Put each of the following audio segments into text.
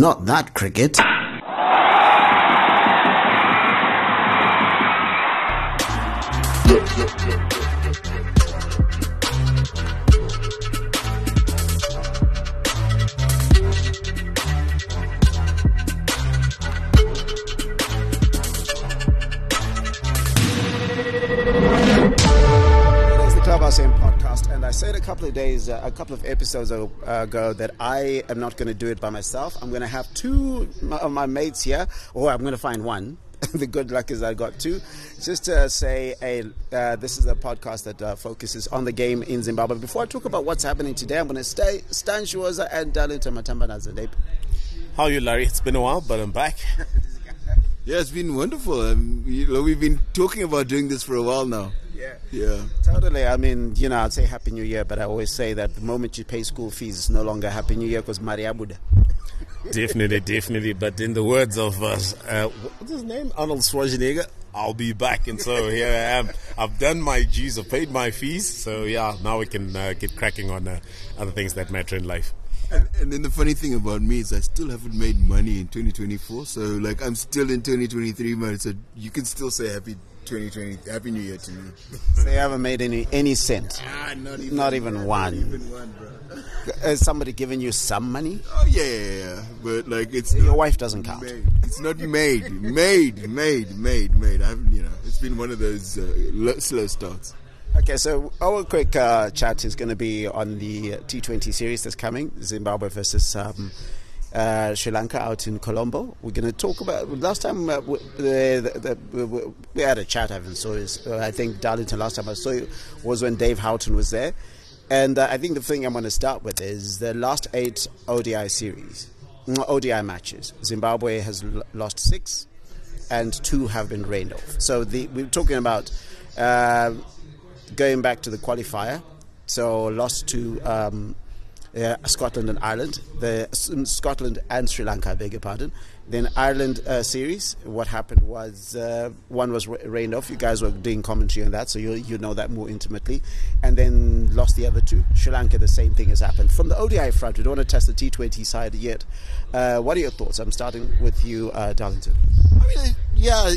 Not that cricket. Uh, a couple of episodes ago, uh, that I am not going to do it by myself. I'm going to have two of my mates here, or I'm going to find one. the good luck is I got two. Just to say, hey, uh, this is a podcast that uh, focuses on the game in Zimbabwe. Before I talk about what's happening today, I'm going to stay Stan Chioza and Darlington Matambanadzo. How are you, Larry? It's been a while, but I'm back. Yeah, it's been wonderful. Um, you know, we've been talking about doing this for a while now. Yeah. Yeah. Totally. I mean, you know, I'd say Happy New Year, but I always say that the moment you pay school fees, it's no longer Happy New Year because Maria Buddha. definitely, definitely. But in the words of, uh, uh, what's his name? Arnold Schwarzenegger, I'll be back. And so here I am. I've done my dues, I've paid my fees. So yeah, now we can uh, get cracking on uh, other things that matter in life. And, and then the funny thing about me is I still haven't made money in 2024. So like I'm still in 2023 mode. So you can still say happy 2020, happy New Year to me. They haven't made any any cent. Ah, not even, Not even one. Not even one, bro. Has somebody given you some money? Oh yeah, yeah, yeah. But like it's Your not wife doesn't count. made. It's not made, made, made, made, made. I haven't, you know, it's been one of those uh, slow starts. Okay, so our quick uh, chat is going to be on the T20 series that's coming, Zimbabwe versus um, uh, Sri Lanka out in Colombo. We're going to talk about last time uh, w- the, the, we- we had a chat. I haven't. Uh, I think Darlington last time I saw you was when Dave Houghton was there, and uh, I think the thing I'm going to start with is the last eight ODI series, mm, ODI matches. Zimbabwe has l- lost six, and two have been rained off. So the, we're talking about. Uh, going back to the qualifier, so lost to um, uh, Scotland and Ireland, the S- Scotland and Sri Lanka, I beg your pardon. Then Ireland uh, series, what happened was uh, one was ra- rained off. You guys were doing commentary on that, so you you know that more intimately. And then lost the other two. Sri Lanka, the same thing has happened. From the ODI front, we don't want to test the T20 side yet. Uh, what are your thoughts? I'm starting with you, uh, Darlington. I mean, yeah,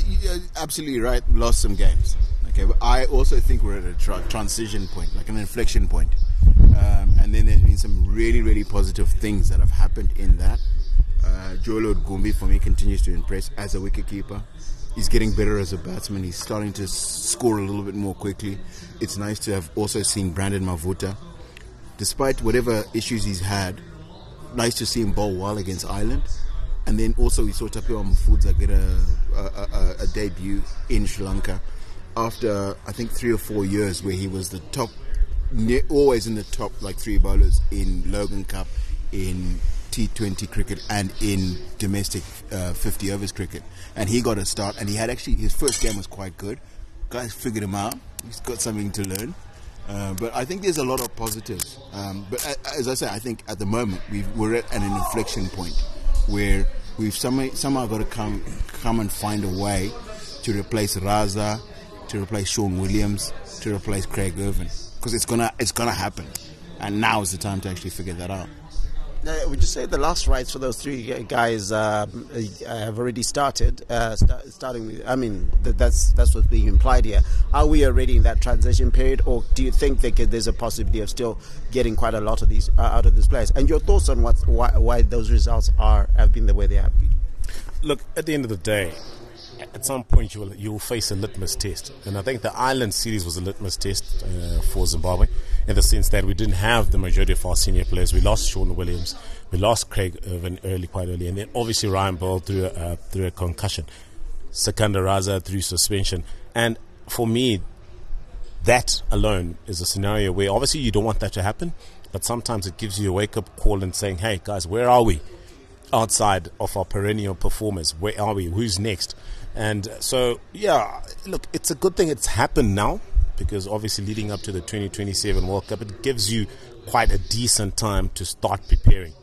absolutely right. Lost some games. Okay, but I also think we're at a tra- transition point, like an inflection point. Um, and then there's been some really, really positive things that have happened in that. Uh, Joel Gumbie, for me, continues to impress as a wicketkeeper. He's getting better as a batsman. He's starting to score a little bit more quickly. It's nice to have also seen Brandon Mavuta, despite whatever issues he's had, nice to see him bowl well against Ireland. And then also we saw Tapiwa Mufudza get a, a, a, a debut in Sri Lanka after I think three or four years where he was the top, always in the top like three bowlers in Logan Cup, in T20 cricket and in domestic uh, 50 overs cricket. And he got a start and he had actually, his first game was quite good. Guys figured him out. He's got something to learn. Uh, but I think there's a lot of positives. Um, but as I say, I think at the moment we've, we're at an inflection point where we've somehow, somehow got to come come and find a way to replace Raza, to replace Sean Williams, to replace Craig Ervine, because it's gonna it's gonna happen, and now is the time to actually figure that out. Uh, would you say the last rights for those three guys um, uh, have already started? Uh, sta- starting with, I mean, th- that's that's what's being implied here. Are we already in that transition period, or do you think they could, there's a possibility of still getting quite a lot of these uh, out of this place? And your thoughts on what why, why those results are have been the way they have been? Look, at the end of the day, at some point you will you will face a litmus test, and I think the Ireland series was a litmus test uh, for Zimbabwe, in the sense that we didn't have the majority of our senior players. We lost Sean Williams, we lost Craig Ervine early, quite early, and then obviously Ryan Burl through a, uh, through a concussion, Sikandar Raza through suspension, and for me, that alone is a scenario where obviously you don't want that to happen, but sometimes it gives you a wake up call and saying, "Hey guys, where are we?" outside of our perennial performers. Where are we? Who's next? And so, yeah, look, it's a good thing it's happened now because obviously leading up to the 2027 World Cup, it gives you quite a decent time to start preparing.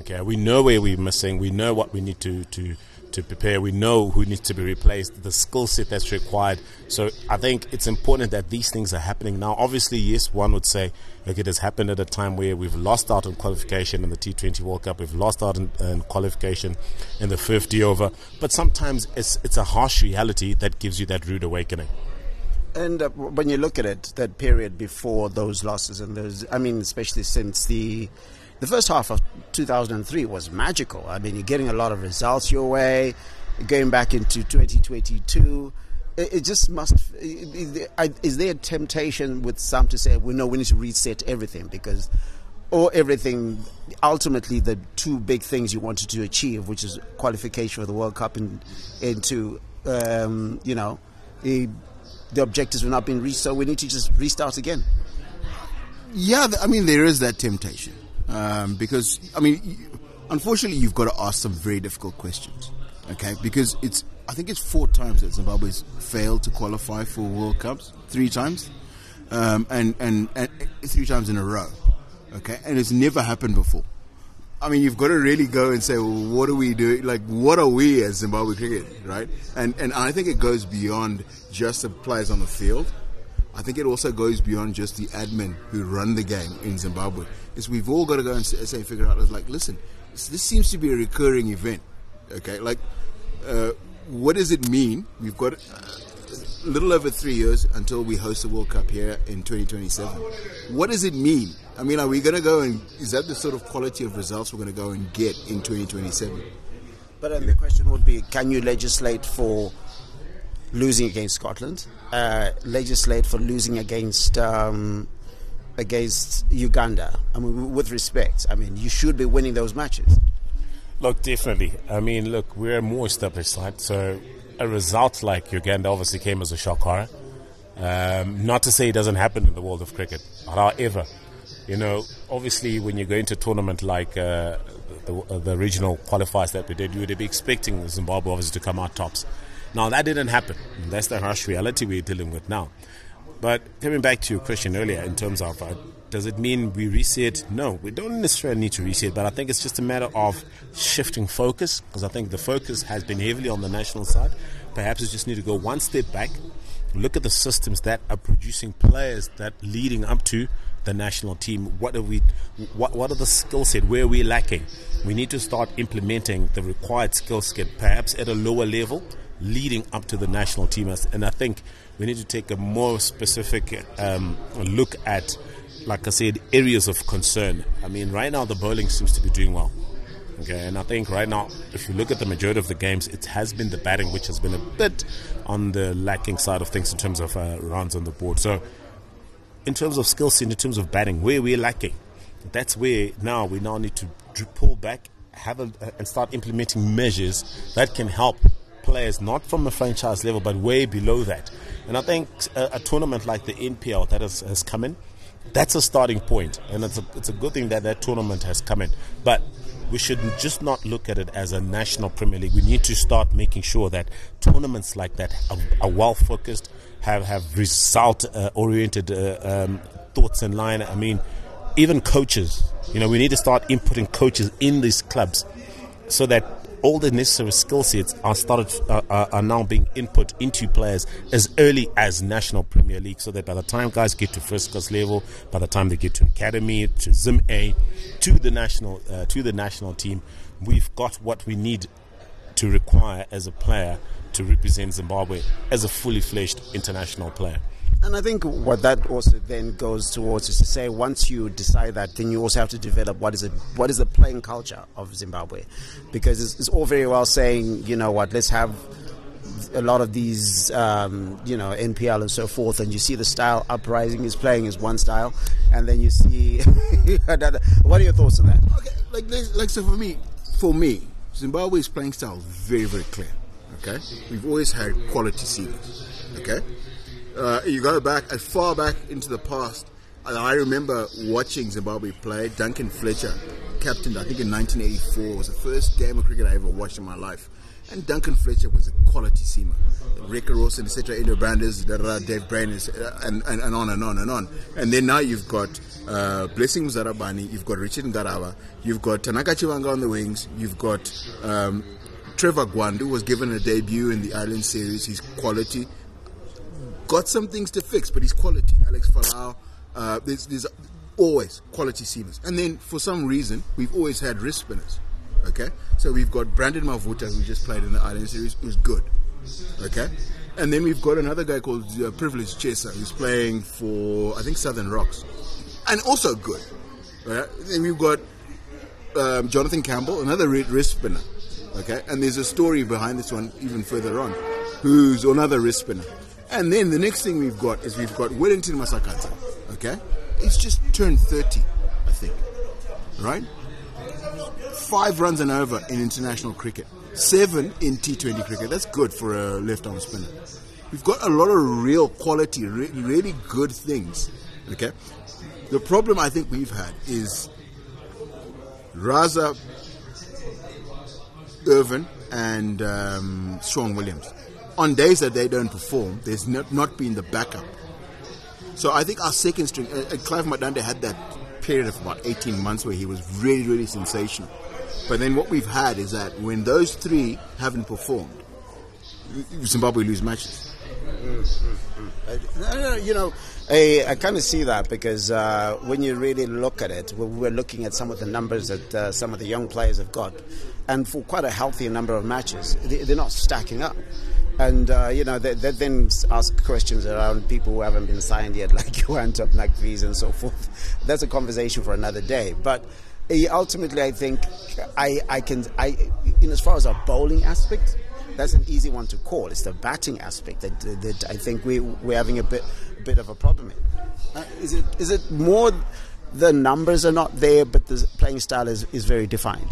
Okay, we know where we're missing. We know what we need to to to prepare. We know who needs to be replaced, the skill set that's required. So I think it's important that these things are happening now. Obviously, yes, one would say, look, it has happened at a time where we've lost out on qualification in the T20 World Cup, we've lost out in qualification in the 50 over. But sometimes it's, it's a harsh reality that gives you that rude awakening. And uh, when you look at it, that period before those losses and those, I mean, especially since the the first half of 2003 was magical. I mean, you're getting a lot of results your way, going back into 2022. It, it just must. Is there a temptation with some to say, well, no, we need to reset everything because, or everything, ultimately, the two big things you wanted to achieve, which is qualification for the World Cup and into, um, you know, the, the objectives were not been reached, so we need to just restart again. Yeah, I mean, there is that temptation um, because I mean, unfortunately, you've got to ask some very difficult questions. Okay, because it's I think it's four times that Zimbabwe's failed to qualify for World Cups, three times, um, and, and and three times in a row. Okay, and it's never happened before. I mean, you've got to really go and say, well, what are we doing? Like, what are we as Zimbabwe cricket, right? And and I think it goes beyond just the players on the field. I think it also goes beyond just the admin who run the game in Zimbabwe. Is we've all got to go and say, figure out, like, listen, this seems to be a recurring event. Okay, like, uh, what does it mean? We've got a little over three years until we host the World Cup here in 2027. What does it mean? I mean, are we going to go and is that the sort of quality of results we're going to go and get in 2027? But the question would be, can you legislate for losing against Scotland, uh, legislate for losing against um, against Uganda. I mean, with respect, I mean, you should be winning those matches. Look, definitely. I mean, look, we're a more established side, so a result like Uganda obviously came as a shock horror. Um, not to say it doesn't happen in the world of cricket, however, you know, obviously when you go into a tournament like uh, the, the regional qualifiers that we did, you would be expecting Zimbabwe obviously to come out tops. Now, that didn't happen. That's the harsh reality we're dealing with now. But coming back to your question earlier in terms of uh, does it mean we reset? No, we don't necessarily need to reset, but I think it's just a matter of shifting focus because I think the focus has been heavily on the national side. Perhaps we just need to go one step back, look at the systems that are producing players that leading up to the national team. What are we? What, what are the skill set? Where are we lacking? We need to start implementing the required skill set, perhaps at a lower level leading up to the national team. And I think we need to take a more specific um, look at, like I said, areas of concern. I mean, right now the bowling seems to be doing well. Okay, and I think right now, if you look at the majority of the games, it has been the batting which has been a bit on the lacking side of things in terms of uh, runs on the board. So, in terms of skill set, in terms of batting, where we're lacking, that's where now we now need to pull back, have a, and start implementing measures that can help players, not from a franchise level, but way below that. And I think a, a tournament like the NPL that has, has come in, that's a starting point, and it's a, it's a good thing that that tournament has come in. But we should just not look at it as a national Premier League. We need to start making sure that tournaments like that are, are well focused, have have result uh, oriented uh, um, thoughts in line. I mean, even coaches. You know, we need to start inputting coaches in these clubs so that all the necessary skill sets are started uh, are now being input into players as early as national Premier League, so that by the time guys get to first class level, by the time they get to academy, to Zim A, to the national uh, to the national team, we've got what we need to require as a player to represent Zimbabwe as a fully fledged international player. And I think what that also then goes towards is to say once you decide that, then you also have to develop what is it, what is the playing culture of Zimbabwe, because it's, it's all very well saying, you know what, let's have a lot of these, um, you know, NPL and so forth, and you see the style uprising is playing is one style, and then you see another. What are your thoughts on that? Okay, like, like so for me, for me, Zimbabwe's playing style is very, very clear. Okay, we've always had quality seamers. Okay, uh, you go back as far back into the past. I remember watching Zimbabwe play. Duncan Fletcher, captain, I think in 1984, was the first game of cricket I ever watched in my life. And Duncan Fletcher was a quality seamer. Ricky Rawson, etc., Eddo Brandes, Dave Brain, uh, and, and, and on and on and on. And then now you've got uh, Blessing Muzarabani, you've got Richard Ngarava, you've got Tanaka Chivanga on the wings, you've got um, Trevor Gwandu was given a debut in the Island Series. His quality got some things to fix, but his quality. Alex Falau, uh, there's, there's always quality seamers. And then for some reason, we've always had wrist spinners. Okay, so we've got Brandon Mavuta who just played in the Island Series, who's good. Okay, and then we've got another guy called uh, Privilege Chesa who's playing for I think Southern Rocks, and also good. Right? Then we've got um, Jonathan Campbell, another wrist spinner. Okay, and there's a story behind this one even further on, who's another wrist spinner. And then the next thing we've got is we've got Wellington Masakadza. Okay, he's just turned 30, I think. Right? Five runs and over in international cricket, seven in T20 cricket. That's good for a left arm spinner. We've got a lot of real quality, re- really good things. Okay, the problem I think we've had is Raza, Ervine, and um, Sean Williams. On days that they don't perform, there's not, not been the backup. So I think our second string, uh, uh, Clive Madande had that period of about 18 months where he was really, really sensational. But then what we've had is that when those three haven't performed, Zimbabwe lose matches. Uh, you know, I, I kind of see that because uh, when you really look at it, we're looking at some of the numbers that uh, some of the young players have got, and for quite a healthy number of matches, they're not stacking up. And, uh, you know, they, they, then ask questions around people who haven't been signed yet, like Johan Topnakvis and so forth. That's a conversation for another day. But uh, ultimately, I think I, I can, I, in as far as our bowling aspect, that's an easy one to call. It's the batting aspect that, that I think we, we're having a bit, bit of a problem in. Uh, is, it, is it more the numbers are not there, but the playing style is, is very defined?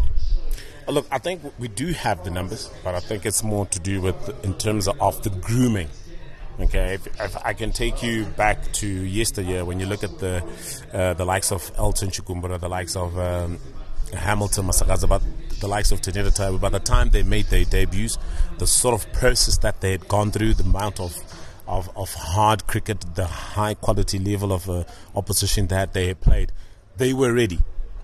Uh, look, I think we do have the numbers, but I think it's more to do with in terms of, the grooming. Okay, if, if, I can take you back to yesteryear when you look at the uh, the likes of Elton Chigumbura, the likes of um, Hamilton Masakadza, but the likes of Taibu, by the time they made their debuts, the sort of process that they had gone through, the amount of of, of hard cricket, the high quality level of uh, opposition that they had played, they were ready.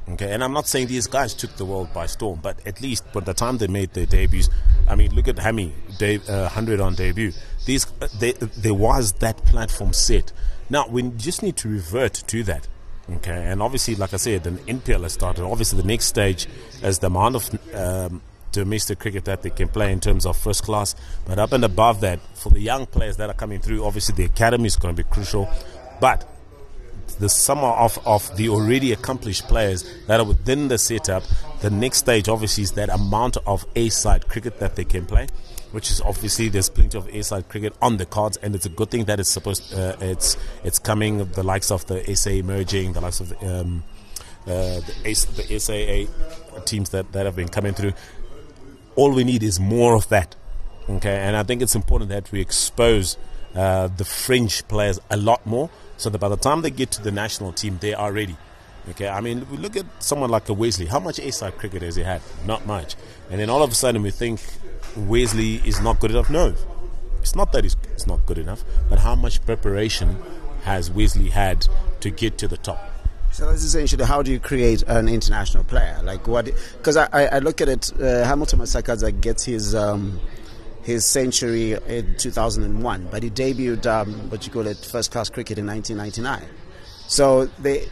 Okay, and I'm not saying these guys took the world by storm, but at least by the time they made their debuts, I mean, look at Hammy, Dave, uh, 100 on debut. These, uh, they, there was that platform set. Now, we just need to revert to that. Okay, and obviously, like I said, the NPL has started. Obviously, the next stage is the amount of um, domestic cricket that they can play in terms of first class. But up and above that, for the young players that are coming through, obviously the academy is going to be crucial. But the summer of, of the already accomplished players that are within the setup. The next stage, obviously, is that amount of A side cricket that they can play, which is obviously there's plenty of A side cricket on the cards, and it's a good thing that it's supposed uh, it's it's coming. The likes of the SA emerging, the likes of the, um, uh, the, the SAA teams that, that have been coming through. All we need is more of that. Okay, and I think it's important that we expose uh, the fringe players a lot more so that by the time they get to the national team, they are ready. Okay, I mean, we look at someone like a Wesley. How much A-side cricket has he had? Not much. And then all of a sudden we think Wesley is not good enough. No, it's not that it's not good enough, but how much preparation has Wesley had to get to the top? So that's essentially how do you create an international player? Like what? Because I, I, look at it, uh, Hamilton Masakadza gets his um, his century in 2001, but he debuted um, what you call it first class cricket in 1999. So they,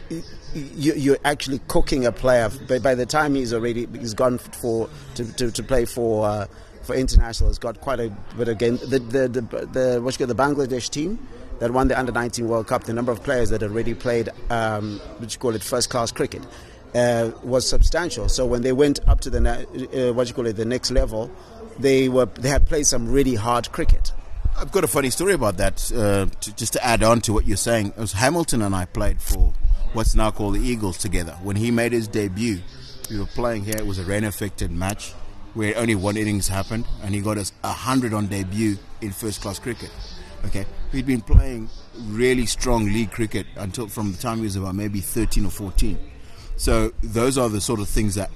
you, are actually cooking a player. But by the time he's already he's gone for to, to, to play for uh, for international, has got quite a bit of game. The the the, the what you call the Bangladesh team that won the under 19 World Cup, the number of players that already played um, what you call it first class cricket. Uh, was substantial. So when they went up to the uh, what you call it the next level, they were they had played some really hard cricket. I've got a funny story about that. Uh, to, just to add on to what you're saying, it was Hamilton and I played for what's now called the Eagles together. When he made his debut, we were playing here. It was a rain-affected match where only one innings happened, and he got us a hundred on debut in first-class cricket. Okay, he'd been playing really strong league cricket until from the time he was about maybe 13 or 14. So those are the sort of things that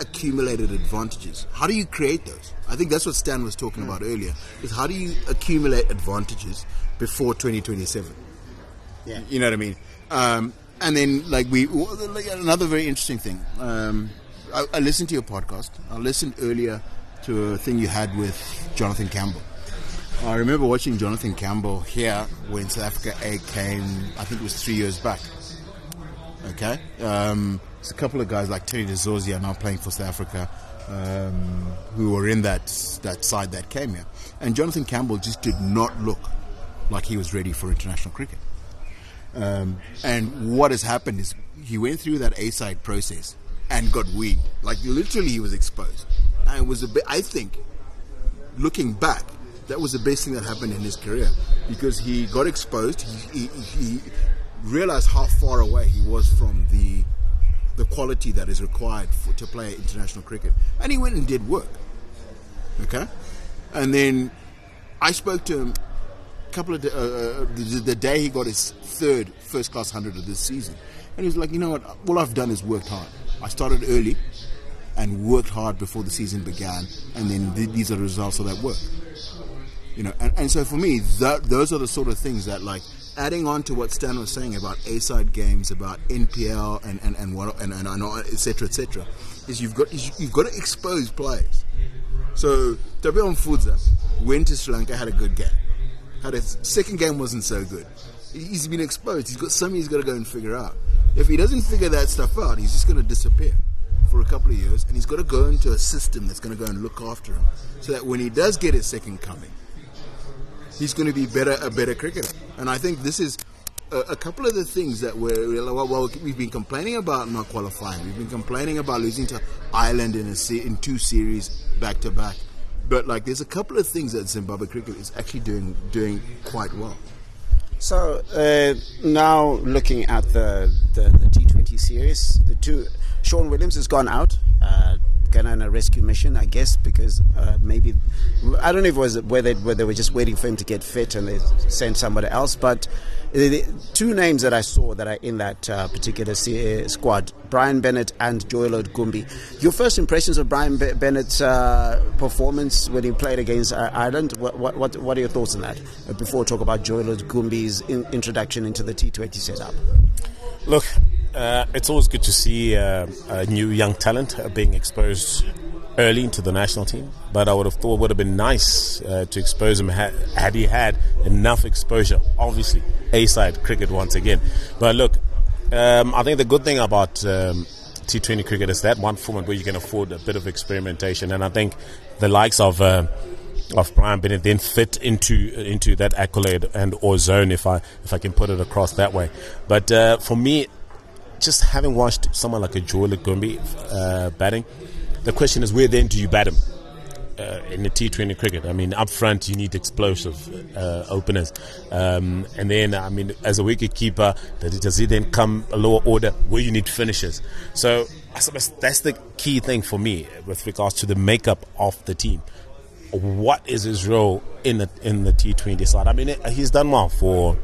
accumulated advantages. How do you create those? I think that's what Stan was talking about earlier. Is how do you accumulate advantages before 2027? Yeah, you know what I mean. Um, and then, like we, another very interesting thing. Um, I, I, listened to your podcast. I listened earlier to a thing you had with Jonathan Campbell. I remember watching Jonathan Campbell here when South Africa A came, I think it was three years back. Okay? Um, there's a couple of guys like Terry de Zorzi are now playing for South Africa um, who were in that, that side that came here. And Jonathan Campbell just did not look like he was ready for international cricket. Um, and what has happened is he went through that A side process and got weaned. Like literally, he was exposed. And it was a bit, I think, looking back, that was the best thing that happened in his career because he got exposed. He, he, he realized how far away he was from the the quality that is required for, to play international cricket, and he went and did work. Okay, and then I spoke to him a couple of uh, uh, the, the day he got his third first class hundred of this season, and he was like, you know what? All I've done is worked hard. I started early and worked hard before the season began, and then th- these are the results of that work. You know, and, and so for me, that, those are the sort of things that like adding on to what Stan was saying about A-side games, about NPL and and and what and and, and etc. etc. is you've got you've got to expose players. So Tapiwa Mufudza went to Sri Lanka, had a good game. Had a second game wasn't so good. He's been exposed. He's got something he's got to go and figure out. If he doesn't figure that stuff out, he's just going to disappear for a couple of years, and he's got to go into a system that's going to go and look after him, so that when he does get his second coming, he's going to be better a better cricketer. And I think this is a, a couple of the things that we're well, we've been complaining about not qualifying. We've been complaining about losing to Ireland in a in two series back to back. But like, there's a couple of things that Zimbabwe cricket is actually doing doing quite well. So uh, now looking at the, the, the T20 series, the two Sean Williams has gone out. Uh, gone on a rescue mission, I guess, because uh, maybe I don't know if it was whether whether they were just waiting for him to get fit and they sent somebody else. But the two names that I saw that are in that uh, particular C- squad, Brian Bennett and Joel Gumbie. Your first impressions of Brian B- Bennett's uh, performance when he played against uh, Ireland? What, what, what, are your thoughts on that? Uh, before we talk about Joel Gumbie's in- introduction into the T20 setup. Look, uh, it's always good to see uh, a new young talent uh, being exposed early into the national team. But I would have thought it would have been nice uh, to expose him had, had he had enough exposure. Obviously, A side cricket once again. But look, um, I think the good thing about um, T20 cricket is that one format where you can afford a bit of experimentation, and I think the likes of uh, of Brian Bennett then fit into into that accolade and or zone, if I if I can put it across that way. But uh, for me, just having watched someone like a Joel Gumbie uh, batting, the question is where then do you bat him? Uh, in the T20 cricket, I mean, up front you need explosive uh, openers, um, and then I mean, as a wicket keeper, does he then come a lower order where you need finishers? So I suppose that's the key thing for me with regards to the makeup of the team. What is his role in the in the T20 side? I mean, he's done well for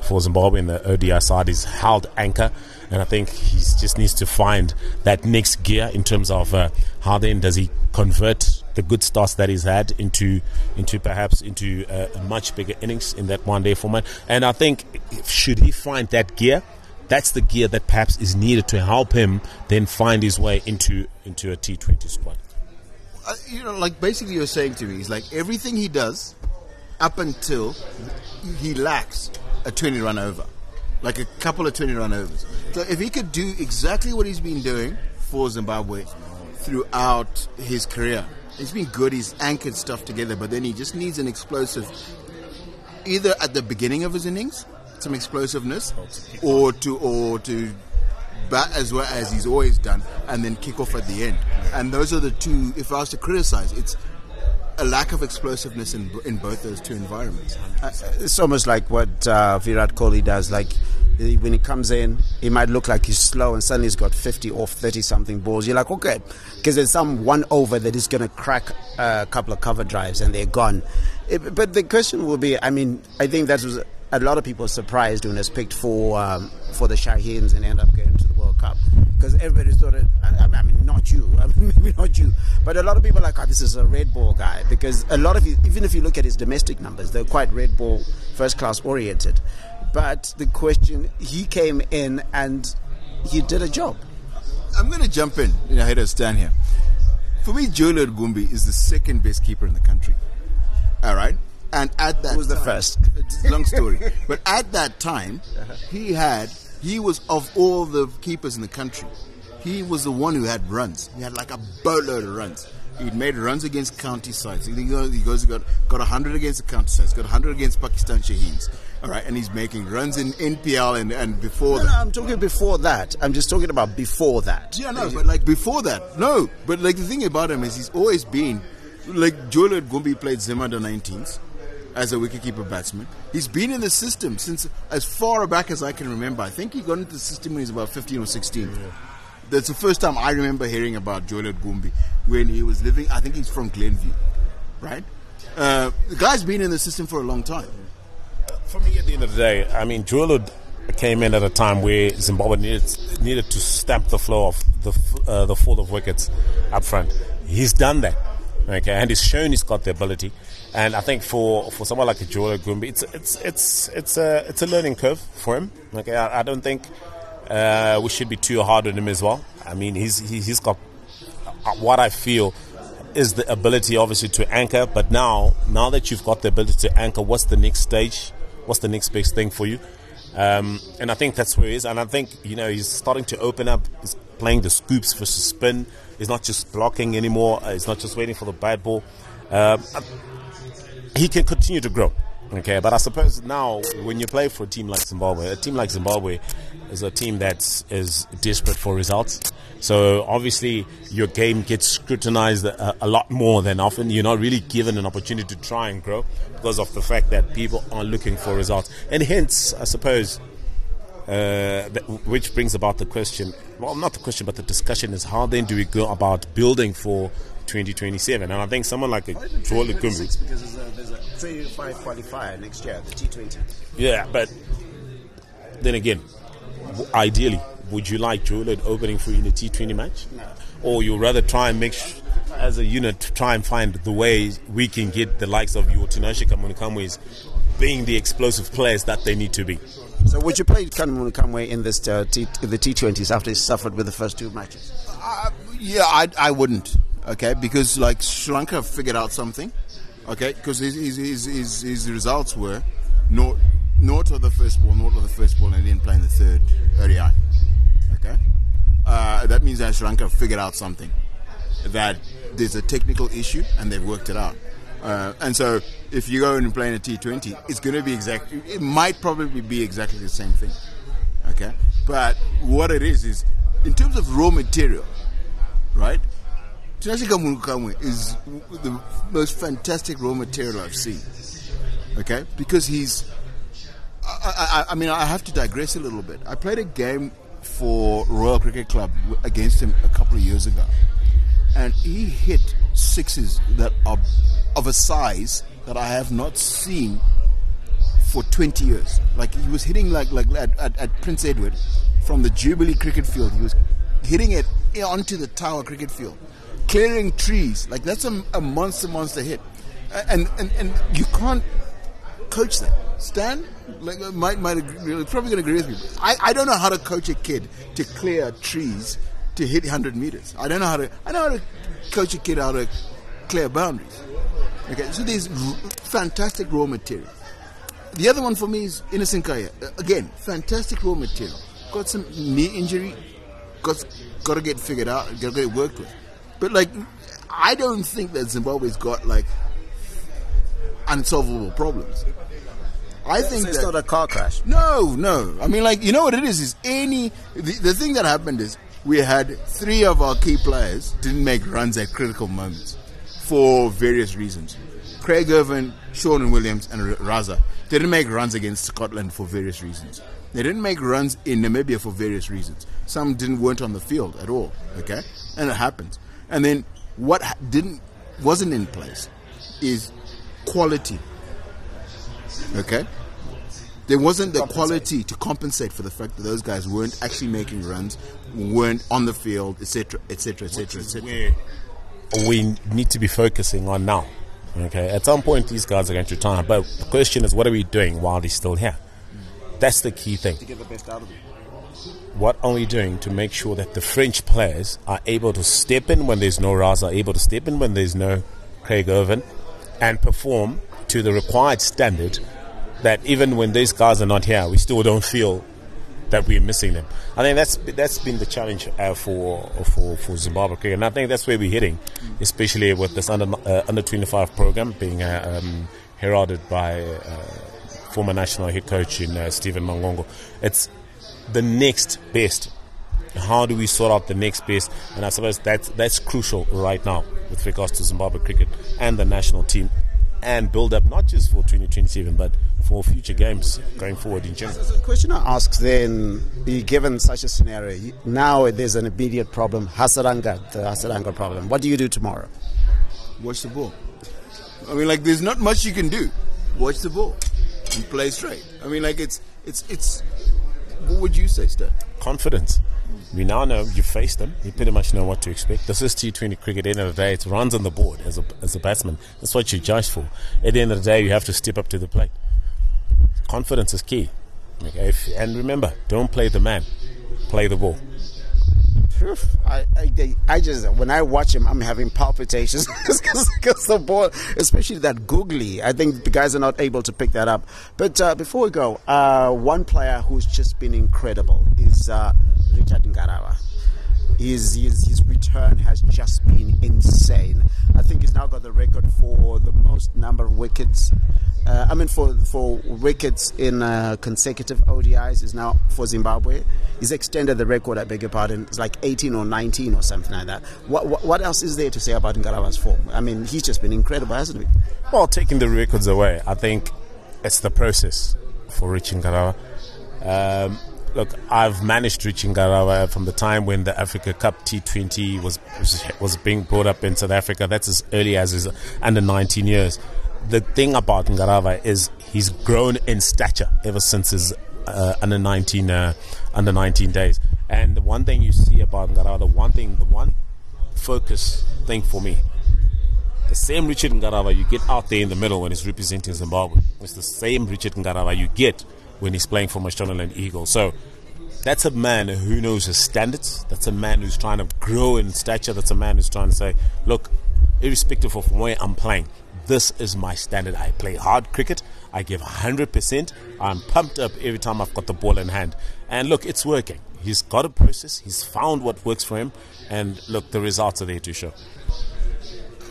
for Zimbabwe in the ODI side. He's held anchor, and I think he just needs to find that next gear in terms of uh, how then does he convert the good starts that he's had into into perhaps into uh, much bigger innings in that one day format. And I think should he find that gear, that's the gear that perhaps is needed to help him then find his way into into a T20 squad. Uh, you know, like basically you're saying to me is like everything he does up until he lacks a 20 run over, like a couple of 20 run overs. So if he could do exactly what he's been doing for Zimbabwe throughout his career, he's been good. He's anchored stuff together, but then he just needs an explosive, either at the beginning of his innings, some explosiveness, or to or to bat as well as he's always done, and then kick off at the end. And those are the two. If I was to criticize, it's a lack of explosiveness in in both those two environments. Uh, it's almost like what uh, Virat Kohli does. Like when he comes in, he might look like he's slow, and suddenly he's got 50 off 30 something balls. You're like, okay, because there's some one over that is going to crack a couple of cover drives, and they're gone. It, but the question will be, I mean, I think that was a lot of people surprised when it was picked for um, for the Shaheens and end up getting to the World Cup because everybody thought it. I, I, mean, not you, I mean, maybe not you, but a lot of people are like, oh, this is a red ball guy because a lot of you, even if you look at his domestic numbers, they're quite red ball, first class oriented. But the question, he came in and he did a job. I'm going to jump in, you know, ahead of Stan here. For me, Joel Gumbie is the second best keeper in the country. All right, and at that Who was the first? It's a long story, but at that time, he had he was of all the keepers in the country, he was the one who had runs. He had like a boatload of runs. He'd made runs against county sides. He goes, he goes, got got hundred against the county sides. Got hundred against Pakistan Shaheens. All right, and he's making runs in NPL and and before No, that. no, I'm talking before that. I'm just talking about before that. Yeah, no, but like before that, no. But like the thing about him is he's always been like Joel Gumbie played Zim under 19s as a wicketkeeper batsman. He's been in the system since as far back as I can remember. I think he got into the system when he was about 15 or 16. That's the first time I remember hearing about Joel Gumbie when he was living. I think he's from Glenview, right? Uh, the guy's been in the system for a long time. For me, at the end of the day, I mean, Joel came in at a time where Zimbabwe needed needed to stamp the flow of the uh, the fall of wickets up front. He's done that, okay, and he's shown he's got the ability. And I think for, for someone like Joel Gumbie, it's it's it's it's a it's a learning curve for him. Okay, I, I don't think uh, we should be too hard on him as well. I mean, he's he, he's got uh, what I feel is the ability, obviously, to anchor. But now, now that you've got the ability to anchor, what's the next stage? What's the next big thing for you? Um, and I think that's where he is. And I think you know he's starting to open up. He's playing the scoops versus spin. He's not just blocking anymore. Uh, he's not just waiting for the bad ball. Um, he can continue to grow. Okay, but I suppose now when you play for a team like Zimbabwe, a team like Zimbabwe is a team that is desperate for results. So obviously your game gets scrutinized a, a lot more than often. You're not really given an opportunity to try and grow because of the fact that people are looking for results, and hence I suppose uh, that, which brings about the question. Well, not the question, but the discussion is how then do we go about building for 2027? And I think someone like a Joel Gumbie, because there's a, there's a 25 qualifier next year, the T20. yeah, but then again, ideally, would you like Joel opening for you in a T20 match, or you rather try and make sh- as a unit to try and find the way we can get the likes of your Tinashe Kamunhukamwes being the explosive players that they need to be? So would you play Kamunhukamwe in this uh, T- the T20s after he suffered with the first two matches? Uh, yeah, I, I wouldn't. Okay, because like Sri Lanka figured out something. Okay, because his, his, his, his, results were not naught of the first ball, not of the first ball, and didn't play in the third ODI. Okay, uh, that means that Sri Lanka figured out something. That there's a technical issue, and they've worked it out. Uh, and so, if you go and play in a T20, it's going to be exactly. It might probably be exactly the same thing. Okay, but what it is is, in terms of raw material, right? Tinashe Kamunhukamwe is the most fantastic raw material I've seen. Okay, because he's. I, I, I mean, I have to digress a little bit. I played a game for Royal Cricket Club against him a couple of years ago, and he hit sixes that are of a size that I have not seen for 20 years. Like he was hitting like like at, at, at Prince Edward from the Jubilee cricket field. He was hitting it onto the Tower cricket field, clearing trees. Like that's a, a monster monster hit, and and and you can't coach that. Stan like uh, might might agree, probably going to agree with me. I, I don't know how to coach a kid to clear trees to hit 100 meters. I don't know how to. I know how to coach a kid how to clear boundaries. Okay, so there's r- fantastic raw material. The other one for me is Innocent Kaya. Uh, Again, fantastic raw material. Got some knee injury, got got to get figured out, got to get worked with. But like, I don't think that Zimbabwe's got like unsolvable problems. I think So it's that not a car crash. no, no. I mean, like you know what it is? Is any the, the thing that happened is we had three of our key players didn't make runs at critical moments for various reasons. Craig Ervine, Sean and Williams, and Raza they didn't make runs against Scotland for various reasons. They didn't make runs in Namibia for various reasons. Some didn't weren't on the field at all. Okay, and it happens. And then what didn't wasn't in place is quality Okay? There wasn't the quality to compensate for the fact that those guys weren't actually making runs, weren't on the field, etc., etc., etc., etc. we need to be focusing on now. Okay, at some point these guys are going to retire, but the question is, what are we doing while they're still here? That's the key thing. To get the best out of it. What are we doing to make sure that the French players are able to step in when there's no Raza, able to step in when there's no Craig Ervine, and perform to the required standard that even when these guys are not here, we still don't feel that we're missing them. I think that's that's been the challenge uh, for for for Zimbabwe cricket, and I think that's where we're heading, especially with this under uh, under 25 program being uh, um, heralded by uh, former national head coach in uh, Stephen Mangongo. It's the next best. How do we sort out the next best? And I suppose that's that's crucial right now with regards to Zimbabwe cricket and the national team and build up not just for 2027 but for future games going forward in general. So the question I ask then, given such a scenario, now there's an immediate problem, Hasaranga, the Hasaranga problem. What do you do tomorrow? Watch the ball. I mean, like, there's not much you can do. Watch the ball and play straight. I mean, like, it's it's it's. What would you say, Stan? Confidence. We now know you face them. You pretty much know what to expect. This is T20 cricket. At the end of the day, it's runs on the board as a, as a batsman. That's what you judge for. At the end of the day, you have to step up to the plate. Confidence is key. Okay, if, and remember, don't play the man, play the ball. I, I, I just when I watch him, I'm having palpitations because the ball, especially that googly. I think the guys are not able to pick that up. But uh, before we go, uh, one player who's just been incredible is uh, Richard Ngarava. His, his his return has just been insane. I think he's now got the record for the most number of wickets. Uh, I mean, for for wickets in uh, consecutive ODIs is now for Zimbabwe. He's extended the record. I beg your pardon. It's like 18 or 19 or something like that. What what, what else is there to say about Ngarava's form? I mean, he's just been incredible, hasn't he? Well, taking the records away, I think it's the process for Richard Ngarava. Um, look, I've managed Richard Ngarava from the time when the Africa Cup T20 was was being brought up in South Africa. That's as early as his under 19 years. The thing about Ngarava is he's grown in stature ever since his uh, under 19 uh, under 19 days. And the one thing you see about Ngarava, the one thing, the one focus thing for me, the same Richard Ngarava you get out there in the middle when he's representing Zimbabwe. It's the same Richard Ngarava you get when he's playing for Mashonaland Eagle. So that's a man who knows his standards. That's a man who's trying to grow in stature. That's a man who's trying to say, look, irrespective of where I'm playing, this is my standard. I play hard cricket. I give 100%. I'm pumped up every time I've got the ball in hand. And look, it's working. He's got a process. He's found what works for him. And look, the results are there to show.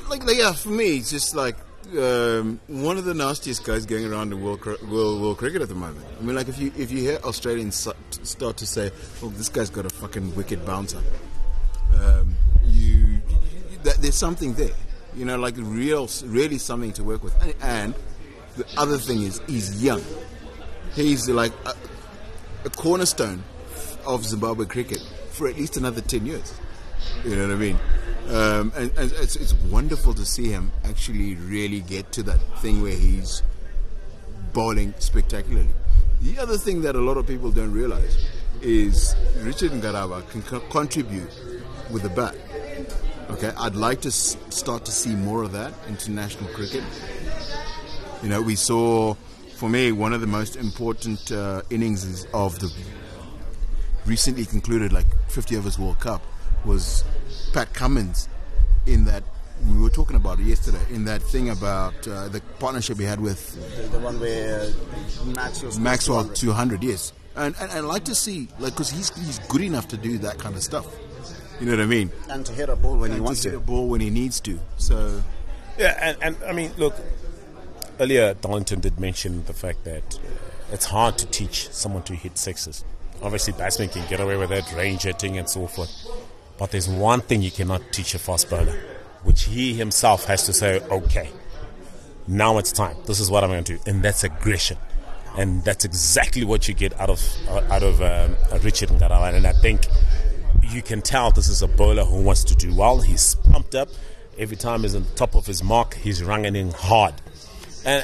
Like yeah, for me, it's just like um, one of the nastiest guys going around the world, world, world cricket at the moment. I mean, like if you if you hear Australians start to say, "Oh, this guy's got a fucking wicked bouncer," um, you, that, there's something there. You know, like real, really something to work with. And, and the other thing is, he's young. He's like a, a cornerstone of Zimbabwe cricket for at least another ten years. You know what I mean? Um, and, and it's, it's, wonderful to see him actually really get to that thing where he's bowling spectacularly. The other thing that a lot of people don't realize is Richard Ngarava can co- contribute with the bat. Okay, I'd like to s- start to see more of that international cricket. You know, we saw, for me, one of the most important uh, innings of the recently concluded like 50 overs World Cup was Pat Cummins in that we were talking about it yesterday in that thing about uh, the partnership we had with the, the one where Maxwell Maxwell 200 yes. And, and, and I'd like to see like because he's he's good enough to do that kind of stuff. You know what I mean? And to hit a ball when and he wants to to. hit a ball when he needs to. So yeah and, and I mean look earlier Darlington did mention the fact that it's hard to teach someone to hit sixes. Obviously batsmen can get away with that range hitting and so forth but there's one thing you cannot teach a fast bowler, which he himself has to say, okay, now it's time. This is what I'm going to do. And that's aggression. And that's exactly what you get out of out of um, Richard Ngarava. And I think you can tell this is a bowler who wants to do well. He's pumped up. Every time he's on top of his mark, he's running in hard. And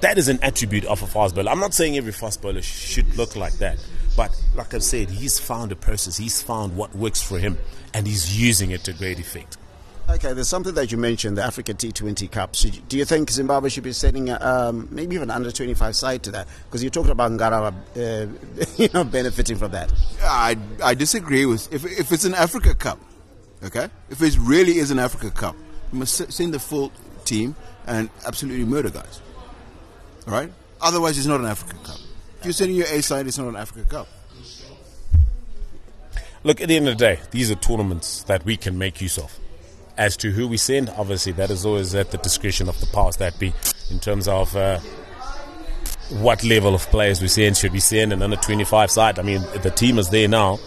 that is an attribute of a fast bowler. I'm not saying every fast bowler should look like that. But like I've said, he's found a process. He's found what works for him, and he's using it to great effect. Okay, there's something that you mentioned, the Africa T20 Cup. So do you think Zimbabwe should be sending um, maybe even under 25 side to that? Because you talked about Ngarava, uh, you know, benefiting from that. I I disagree with if if it's an Africa Cup, okay. If it really is an Africa Cup, you must send the full team and absolutely murder guys. All right. Otherwise, it's not an Africa Cup. If you're sending your A side, it's not an Africa Cup. Look, at the end of the day, these are tournaments that we can make use of. As to who we send, obviously, that is always at the discretion of the powers that be in terms of uh, what level of players we send. Should we send an under 25 side? I mean, the team is there now.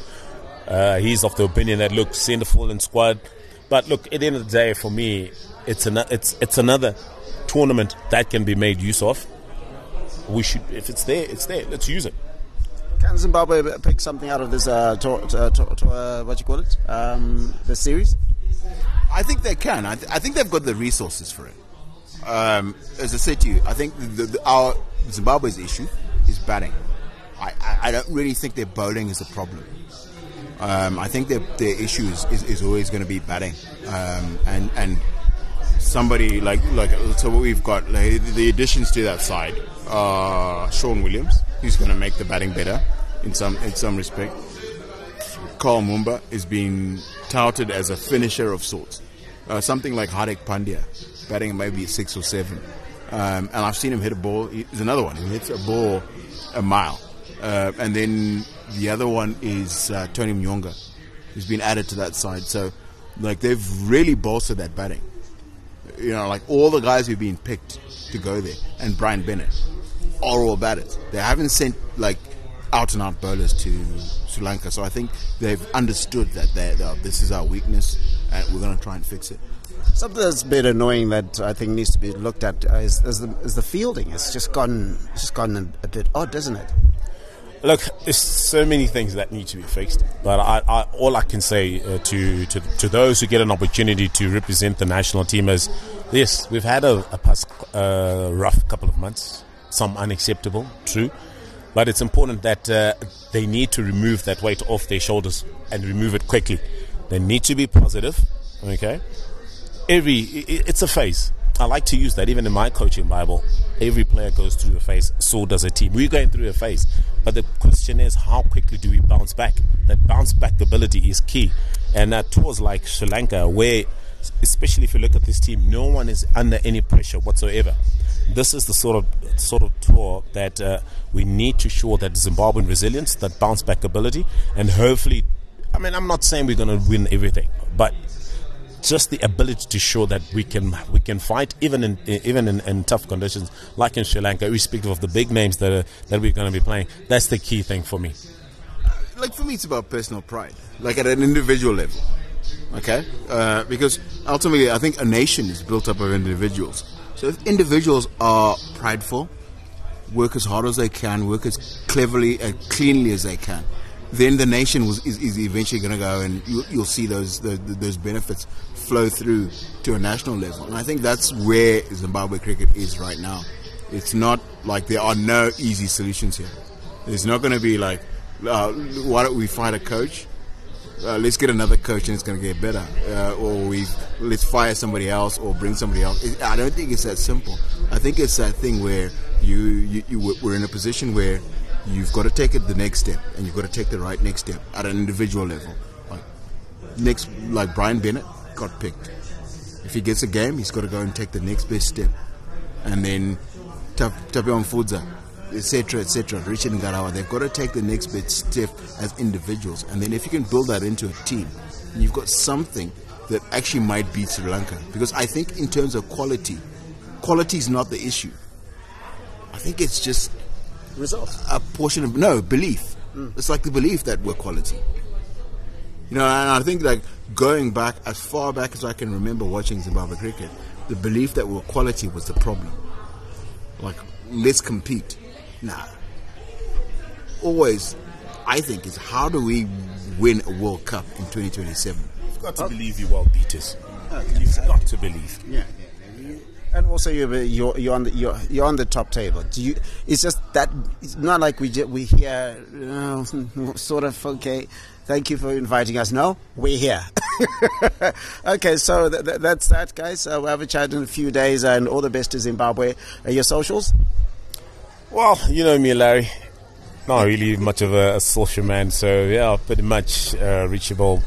Uh, he's of the opinion that, look, send a full squad. But look, at the end of the day, for me, it's, an, it's, it's another tournament that can be made use of. We should, if it's there, it's there. Let's use it. Can Zimbabwe pick something out of this, uh, to, to, to, uh, what you call it, um, the series? I think they can. I, th- I think they've got the resources for it. Um, as I said to you, I think the, the, our Zimbabwe's issue is batting. I, I, I, don't really think their bowling is a problem. Um, I think their, their issue is, is, is always going to be batting. Um, and and somebody like like so what we've got like, the additions to that side are Sean Williams, who's going to make the batting better in some in some respect. Carl Mumba is being touted as a finisher of sorts. Uh, something like Hardik Pandya, batting maybe six or seven. Um, and I've seen him hit a ball. He's another one. He hits a ball a mile. Uh, and then the other one is uh, Tony Munyonga, who's been added to that side. So, like, they've really bolstered that batting. You know, like all the guys who've been picked to go there, and Brian Bennett, are all batters. They haven't sent like out and out bowlers to Sri Lanka. So I think they've understood that they're, they're, this is our weakness and we're going to try and fix it. Something that's a bit annoying that I think needs to be looked at is, is, the, is the, fielding. It's just gone, it's just gone a, a, bit odd, doesn't it? Look, there's so many things that need to be fixed. But I, I, all I can say uh, to, to, to those who get an opportunity to represent the national team is, yes, we've had a, a past, uh, rough couple of months. Some unacceptable, true. But it's important that uh, they need to remove that weight off their shoulders and remove it quickly. They need to be positive. Okay, every it's a phase. I like to use that even in my coaching Bible. Every player goes through a phase. So does a team. We're going through a phase, but the question is, how quickly do we bounce back? That bounce back ability is key. And uh, tours like Sri Lanka, where especially if you look at this team, no one is under any pressure whatsoever this is the sort of sort of tour that uh, we need to show that Zimbabwean resilience, that bounce back ability, and hopefully, I mean, I'm not saying we're going to win everything, but just the ability to show that we can we can fight even in even in, in tough conditions like in Sri Lanka, irrespective of the big names that are, that we're going to be playing. That's the key thing for me. Like for me, it's about personal pride, like at an individual level. Okay, uh, because ultimately, I think a nation is built up of individuals so if individuals are prideful, work as hard as they can, work as cleverly and cleanly as they can, then the nation was, is, is, eventually going to go and you, will see those, those, those benefits flow through to a national level. And I think that's where Zimbabwe cricket is right now. It's not like there are no easy solutions here. It's not going to be like, uh, why don't we find a coach? Uh, let's get another coach and it's going to get better, uh, or we let's fire somebody else or bring somebody else. It, I don't think it's that simple. I think it's that thing where you, you, you we're in a position where you've got to take it the next step, and you've got to take the right next step at an individual level. Like next, like Brian Bennett got picked. If he gets a game, he's got to go and take the next best step, and then Tapiwa Mufudza etc., etc., Richard Ngarava, they've got to take the next bit step as individuals. And then if you can build that into a team, you've got something that actually might beat Sri Lanka. Because I think in terms of quality, quality is not the issue. I think it's just results. A portion of no belief. Mm. It's like the belief that we're quality. You know, and I think like going back as far back as I can remember watching Zimbabwe cricket, the belief that we're quality was the problem. Like, let's compete. Nah. Always, I think, is how do we win a World Cup in 2027? You've got to believe you will beat us. Okay. You've got to believe. Yeah. yeah. And also, you're you're, you're on the you're, you're on the top table. Do you? It's just that it's not like we ju- we hear uh, sort of okay. Thank you for inviting us. No, we're here. okay, so th- th- that's that, guys. Uh, we'll have a chat in a few days, and all the best to Zimbabwe. Uh, your socials? Well, you know me, Larry. Not really much of a, a social man, so yeah, pretty much uh, reachable.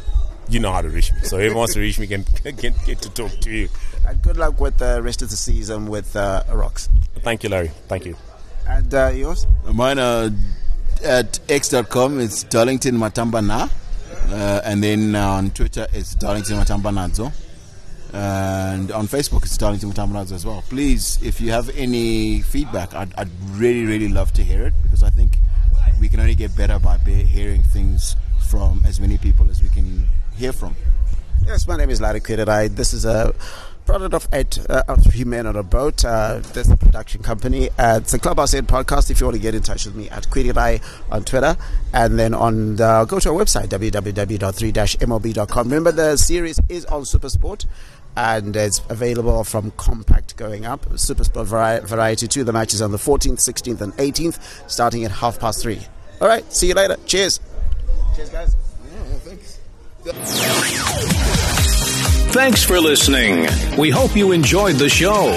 You know how to reach me, so whoever wants to reach me can, can get to talk to you. And good luck with the rest of the season with uh, Rocks. Thank you, Larry. Thank you. And uh, yours? Mine are at x.com, it's Darlington Matambana. Uh, and then on Twitter, it's Darlington Matambanadzo. And on Facebook, it's Darlington Matambanadzo as well. Please, if you have any feedback, I'd, I'd really, really love to hear it because I think we can only get better by be- hearing things from as many people as we can hear from. Yes, my name is Larry Kwirirayi. This is a product of eight uh, three men on a boat. Uh, that's production company. Uh, it's a Clubhouse Ed podcast. If you want to get in touch with me at Kwirai on Twitter, and then on the, go to our website www.3-mob.com. Remember, the series is on Supersport. And it's available from Compact going up. Super Sport Variety 2. The match is on the 14th, 16th, and 18th, starting at half past three. All right, see you later. Cheers. Cheers, guys. Thanks for listening. We hope you enjoyed the show.